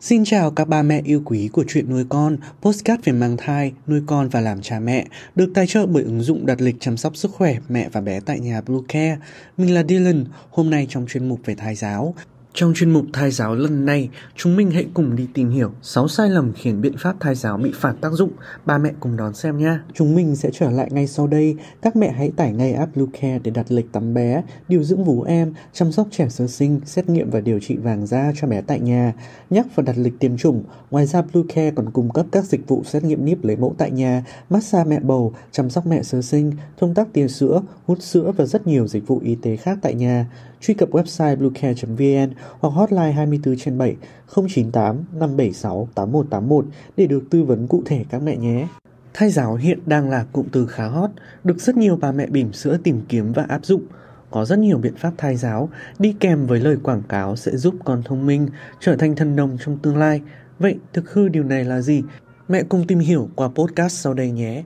Xin chào các ba mẹ yêu quý của chuyện nuôi con, postcard về mang thai, nuôi con và làm cha mẹ, được tài trợ bởi ứng dụng đặt lịch chăm sóc sức khỏe mẹ và bé tại nhà Blue Care. Mình là Dylan, hôm nay trong chuyên mục về thai giáo, trong chuyên mục thai giáo lần này, chúng mình hãy cùng đi tìm hiểu 6 sai lầm khiến biện pháp thai giáo bị phản tác dụng. Ba mẹ cùng đón xem nha. Chúng mình sẽ trở lại ngay sau đây. Các mẹ hãy tải ngay app Bluecare để đặt lịch tắm bé, điều dưỡng vú em, chăm sóc trẻ sơ sinh, xét nghiệm và điều trị vàng da cho bé tại nhà, nhắc và đặt lịch tiêm chủng. Ngoài ra Bluecare còn cung cấp các dịch vụ xét nghiệm níp lấy mẫu tại nhà, massage mẹ bầu, chăm sóc mẹ sơ sinh, thông tắc tiền sữa, hút sữa và rất nhiều dịch vụ y tế khác tại nhà. Truy cập website bluecare.vn hoặc hotline 24 trên 7 098 576 8181 để được tư vấn cụ thể các mẹ nhé. Thai giáo hiện đang là cụm từ khá hot, được rất nhiều bà mẹ bỉm sữa tìm kiếm và áp dụng. Có rất nhiều biện pháp thai giáo đi kèm với lời quảng cáo sẽ giúp con thông minh trở thành thần đồng trong tương lai. Vậy thực hư điều này là gì? Mẹ cùng tìm hiểu qua podcast sau đây nhé.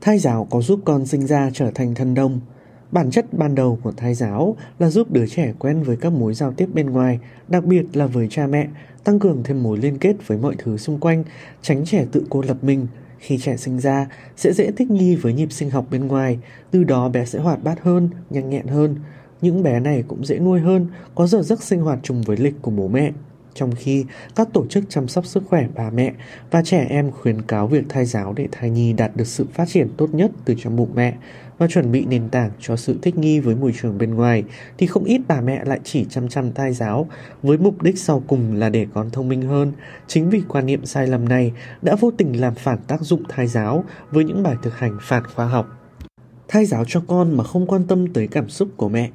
Thai giáo có giúp con sinh ra trở thành thần đồng. Bản chất ban đầu của thai giáo là giúp đứa trẻ quen với các mối giao tiếp bên ngoài, đặc biệt là với cha mẹ, tăng cường thêm mối liên kết với mọi thứ xung quanh, tránh trẻ tự cô lập mình. Khi trẻ sinh ra, sẽ dễ thích nghi với nhịp sinh học bên ngoài, từ đó bé sẽ hoạt bát hơn, nhanh nhẹn hơn. Những bé này cũng dễ nuôi hơn, có giờ giấc sinh hoạt chung với lịch của bố mẹ. Trong khi các tổ chức chăm sóc sức khỏe bà mẹ và trẻ em khuyến cáo việc thai giáo để thai nhi đạt được sự phát triển tốt nhất từ trong bụng mẹ và chuẩn bị nền tảng cho sự thích nghi với môi trường bên ngoài thì không ít bà mẹ lại chỉ chăm chăm thai giáo với mục đích sau cùng là để con thông minh hơn. Chính vì quan niệm sai lầm này đã vô tình làm phản tác dụng thai giáo với những bài thực hành phản khoa học. Thai giáo cho con mà không quan tâm tới cảm xúc của mẹ.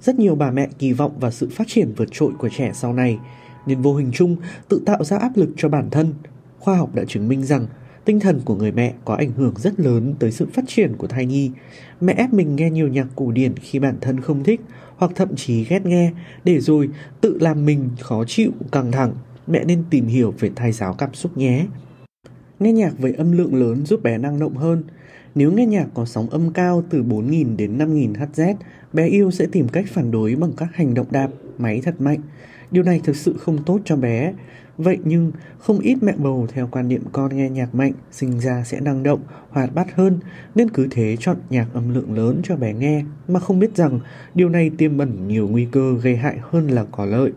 Rất nhiều bà mẹ kỳ vọng vào sự phát triển vượt trội của trẻ sau này, nên vô hình chung tự tạo ra áp lực cho bản thân. Khoa học đã chứng minh rằng tinh thần của người mẹ có ảnh hưởng rất lớn tới sự phát triển của thai nhi. Mẹ ép mình nghe nhiều nhạc cổ điển khi bản thân không thích hoặc thậm chí ghét nghe, để rồi tự làm mình khó chịu, căng thẳng. Mẹ nên tìm hiểu về thai giáo cảm xúc nhé. Nghe nhạc với âm lượng lớn giúp bé năng động hơn. Nếu nghe nhạc có sóng âm cao từ 4.000 đến 5.000 Hz, bé yêu sẽ tìm cách phản đối bằng các hành động đạp, máy thật mạnh. Điều này thực sự không tốt cho bé. Vậy nhưng không ít mẹ bầu theo quan niệm con nghe nhạc mạnh sinh ra sẽ năng động, hoạt bát hơn nên cứ thế chọn nhạc âm lượng lớn cho bé nghe mà không biết rằng điều này tiềm ẩn nhiều nguy cơ gây hại hơn là có lợi.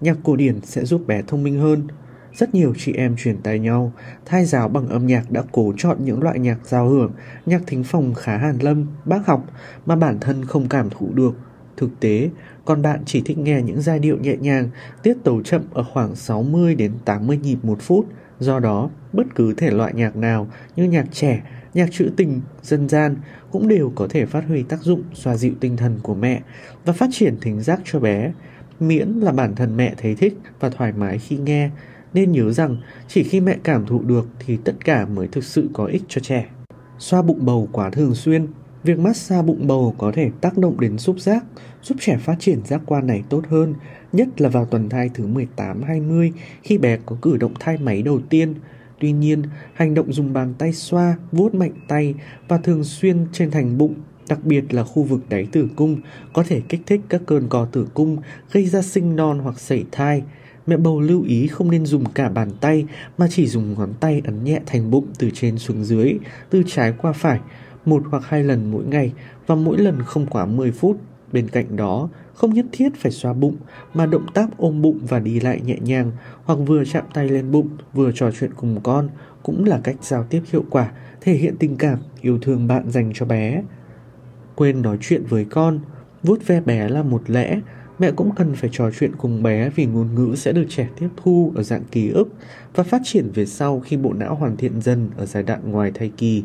Nhạc cổ điển sẽ giúp bé thông minh hơn. Rất nhiều chị em truyền tay nhau, thai giáo bằng âm nhạc đã cố chọn những loại nhạc giao hưởng, nhạc thính phòng khá hàn lâm, bác học mà bản thân không cảm thụ được Thực tế, con bạn chỉ thích nghe những giai điệu nhẹ nhàng, tiết tấu chậm ở khoảng 60 đến 80 nhịp một phút. Do đó, bất cứ thể loại nhạc nào như nhạc trẻ, nhạc trữ tình, dân gian cũng đều có thể phát huy tác dụng xoa dịu tinh thần của mẹ và phát triển thính giác cho bé. Miễn là bản thân mẹ thấy thích và thoải mái khi nghe, nên nhớ rằng chỉ khi mẹ cảm thụ được thì tất cả mới thực sự có ích cho trẻ. Xoa bụng bầu quá thường xuyên Việc massage bụng bầu có thể tác động đến xúc giác, giúp trẻ phát triển giác quan này tốt hơn, nhất là vào tuần thai thứ 18-20 khi bé có cử động thai máy đầu tiên. Tuy nhiên, hành động dùng bàn tay xoa, vuốt mạnh tay và thường xuyên trên thành bụng, đặc biệt là khu vực đáy tử cung, có thể kích thích các cơn co tử cung, gây ra sinh non hoặc sảy thai. Mẹ bầu lưu ý không nên dùng cả bàn tay mà chỉ dùng ngón tay ấn nhẹ thành bụng từ trên xuống dưới, từ trái qua phải một hoặc hai lần mỗi ngày và mỗi lần không quá 10 phút. Bên cạnh đó, không nhất thiết phải xoa bụng mà động tác ôm bụng và đi lại nhẹ nhàng hoặc vừa chạm tay lên bụng vừa trò chuyện cùng con cũng là cách giao tiếp hiệu quả, thể hiện tình cảm, yêu thương bạn dành cho bé. Quên nói chuyện với con, vuốt ve bé là một lẽ, mẹ cũng cần phải trò chuyện cùng bé vì ngôn ngữ sẽ được trẻ tiếp thu ở dạng ký ức và phát triển về sau khi bộ não hoàn thiện dần ở giai đoạn ngoài thai kỳ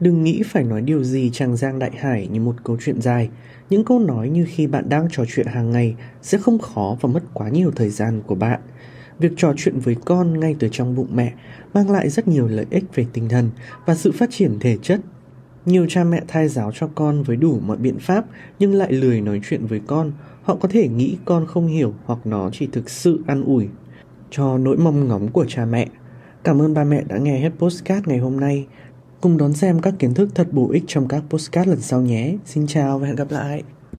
Đừng nghĩ phải nói điều gì chàng giang đại hải như một câu chuyện dài. Những câu nói như khi bạn đang trò chuyện hàng ngày sẽ không khó và mất quá nhiều thời gian của bạn. Việc trò chuyện với con ngay từ trong bụng mẹ mang lại rất nhiều lợi ích về tinh thần và sự phát triển thể chất. Nhiều cha mẹ thai giáo cho con với đủ mọi biện pháp, nhưng lại lười nói chuyện với con. Họ có thể nghĩ con không hiểu hoặc nó chỉ thực sự ăn ủi cho nỗi mong ngóng của cha mẹ. Cảm ơn ba mẹ đã nghe hết postcard ngày hôm nay. Cùng đón xem các kiến thức thật bổ ích trong các postcard lần sau nhé. Xin chào và hẹn gặp lại.